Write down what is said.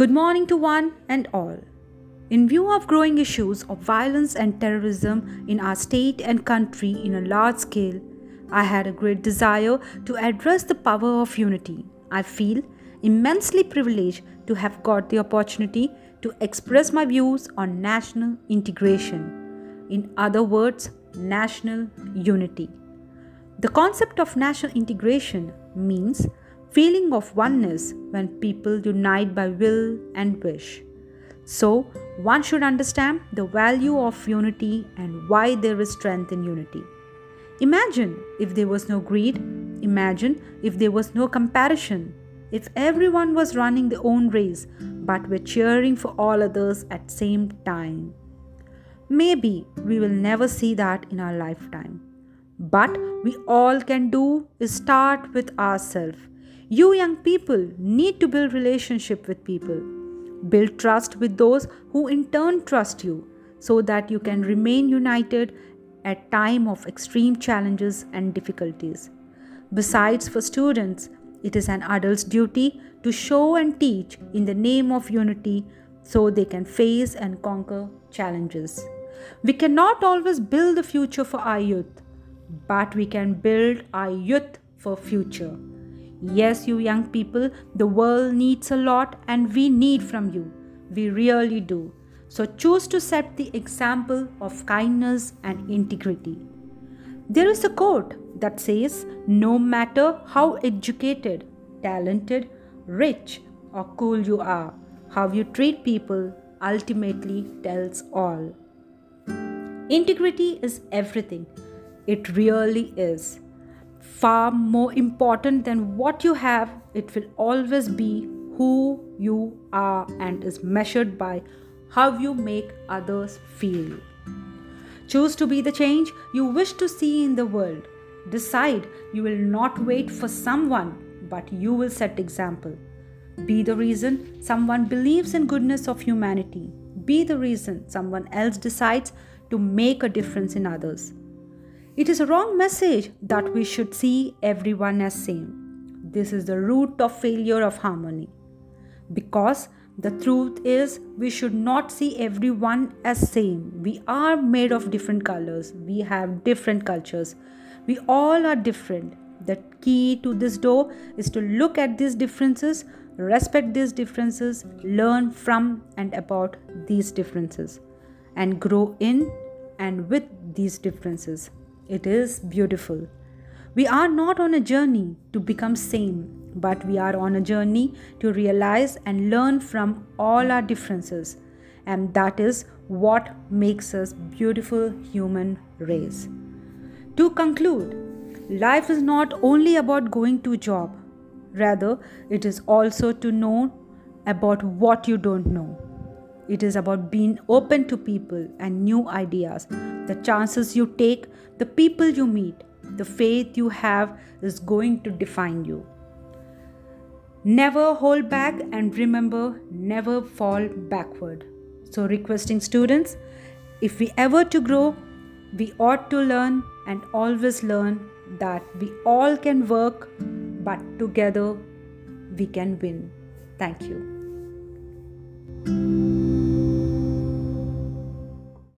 Good morning to one and all. In view of growing issues of violence and terrorism in our state and country in a large scale, I had a great desire to address the power of unity. I feel immensely privileged to have got the opportunity to express my views on national integration. In other words, national unity. The concept of national integration means feeling of oneness when people unite by will and wish. So, one should understand the value of unity and why there is strength in unity. Imagine if there was no greed, imagine if there was no comparison, if everyone was running their own race but were cheering for all others at same time. Maybe we will never see that in our lifetime. But we all can do is start with ourselves you young people need to build relationship with people. Build trust with those who in turn trust you so that you can remain united at time of extreme challenges and difficulties. Besides for students, it is an adult's duty to show and teach in the name of unity so they can face and conquer challenges. We cannot always build the future for our youth, but we can build our youth for future. Yes, you young people, the world needs a lot and we need from you. We really do. So choose to set the example of kindness and integrity. There is a quote that says no matter how educated, talented, rich, or cool you are, how you treat people ultimately tells all. Integrity is everything. It really is far more important than what you have. It will always be who you are and is measured by how you make others feel. Choose to be the change you wish to see in the world. Decide you will not wait for someone, but you will set example. Be the reason someone believes in goodness of humanity. Be the reason someone else decides to make a difference in others. It is a wrong message that we should see everyone as same. This is the root of failure of harmony. Because the truth is we should not see everyone as same. We are made of different colors. We have different cultures. We all are different. The key to this door is to look at these differences, respect these differences, learn from and about these differences, and grow in and with these differences. It is beautiful. We are not on a journey to become same, but we are on a journey to realize and learn from all our differences. And that is what makes us beautiful human race. To conclude, life is not only about going to job. Rather, it is also to know about what you don't know. It is about being open to people and new ideas. The chances you take, the people you meet, the faith you have is going to define you. Never hold back and remember, never fall backward. So, requesting students, if we ever to grow, we ought to learn and always learn that we all can work, but together we can win. Thank you.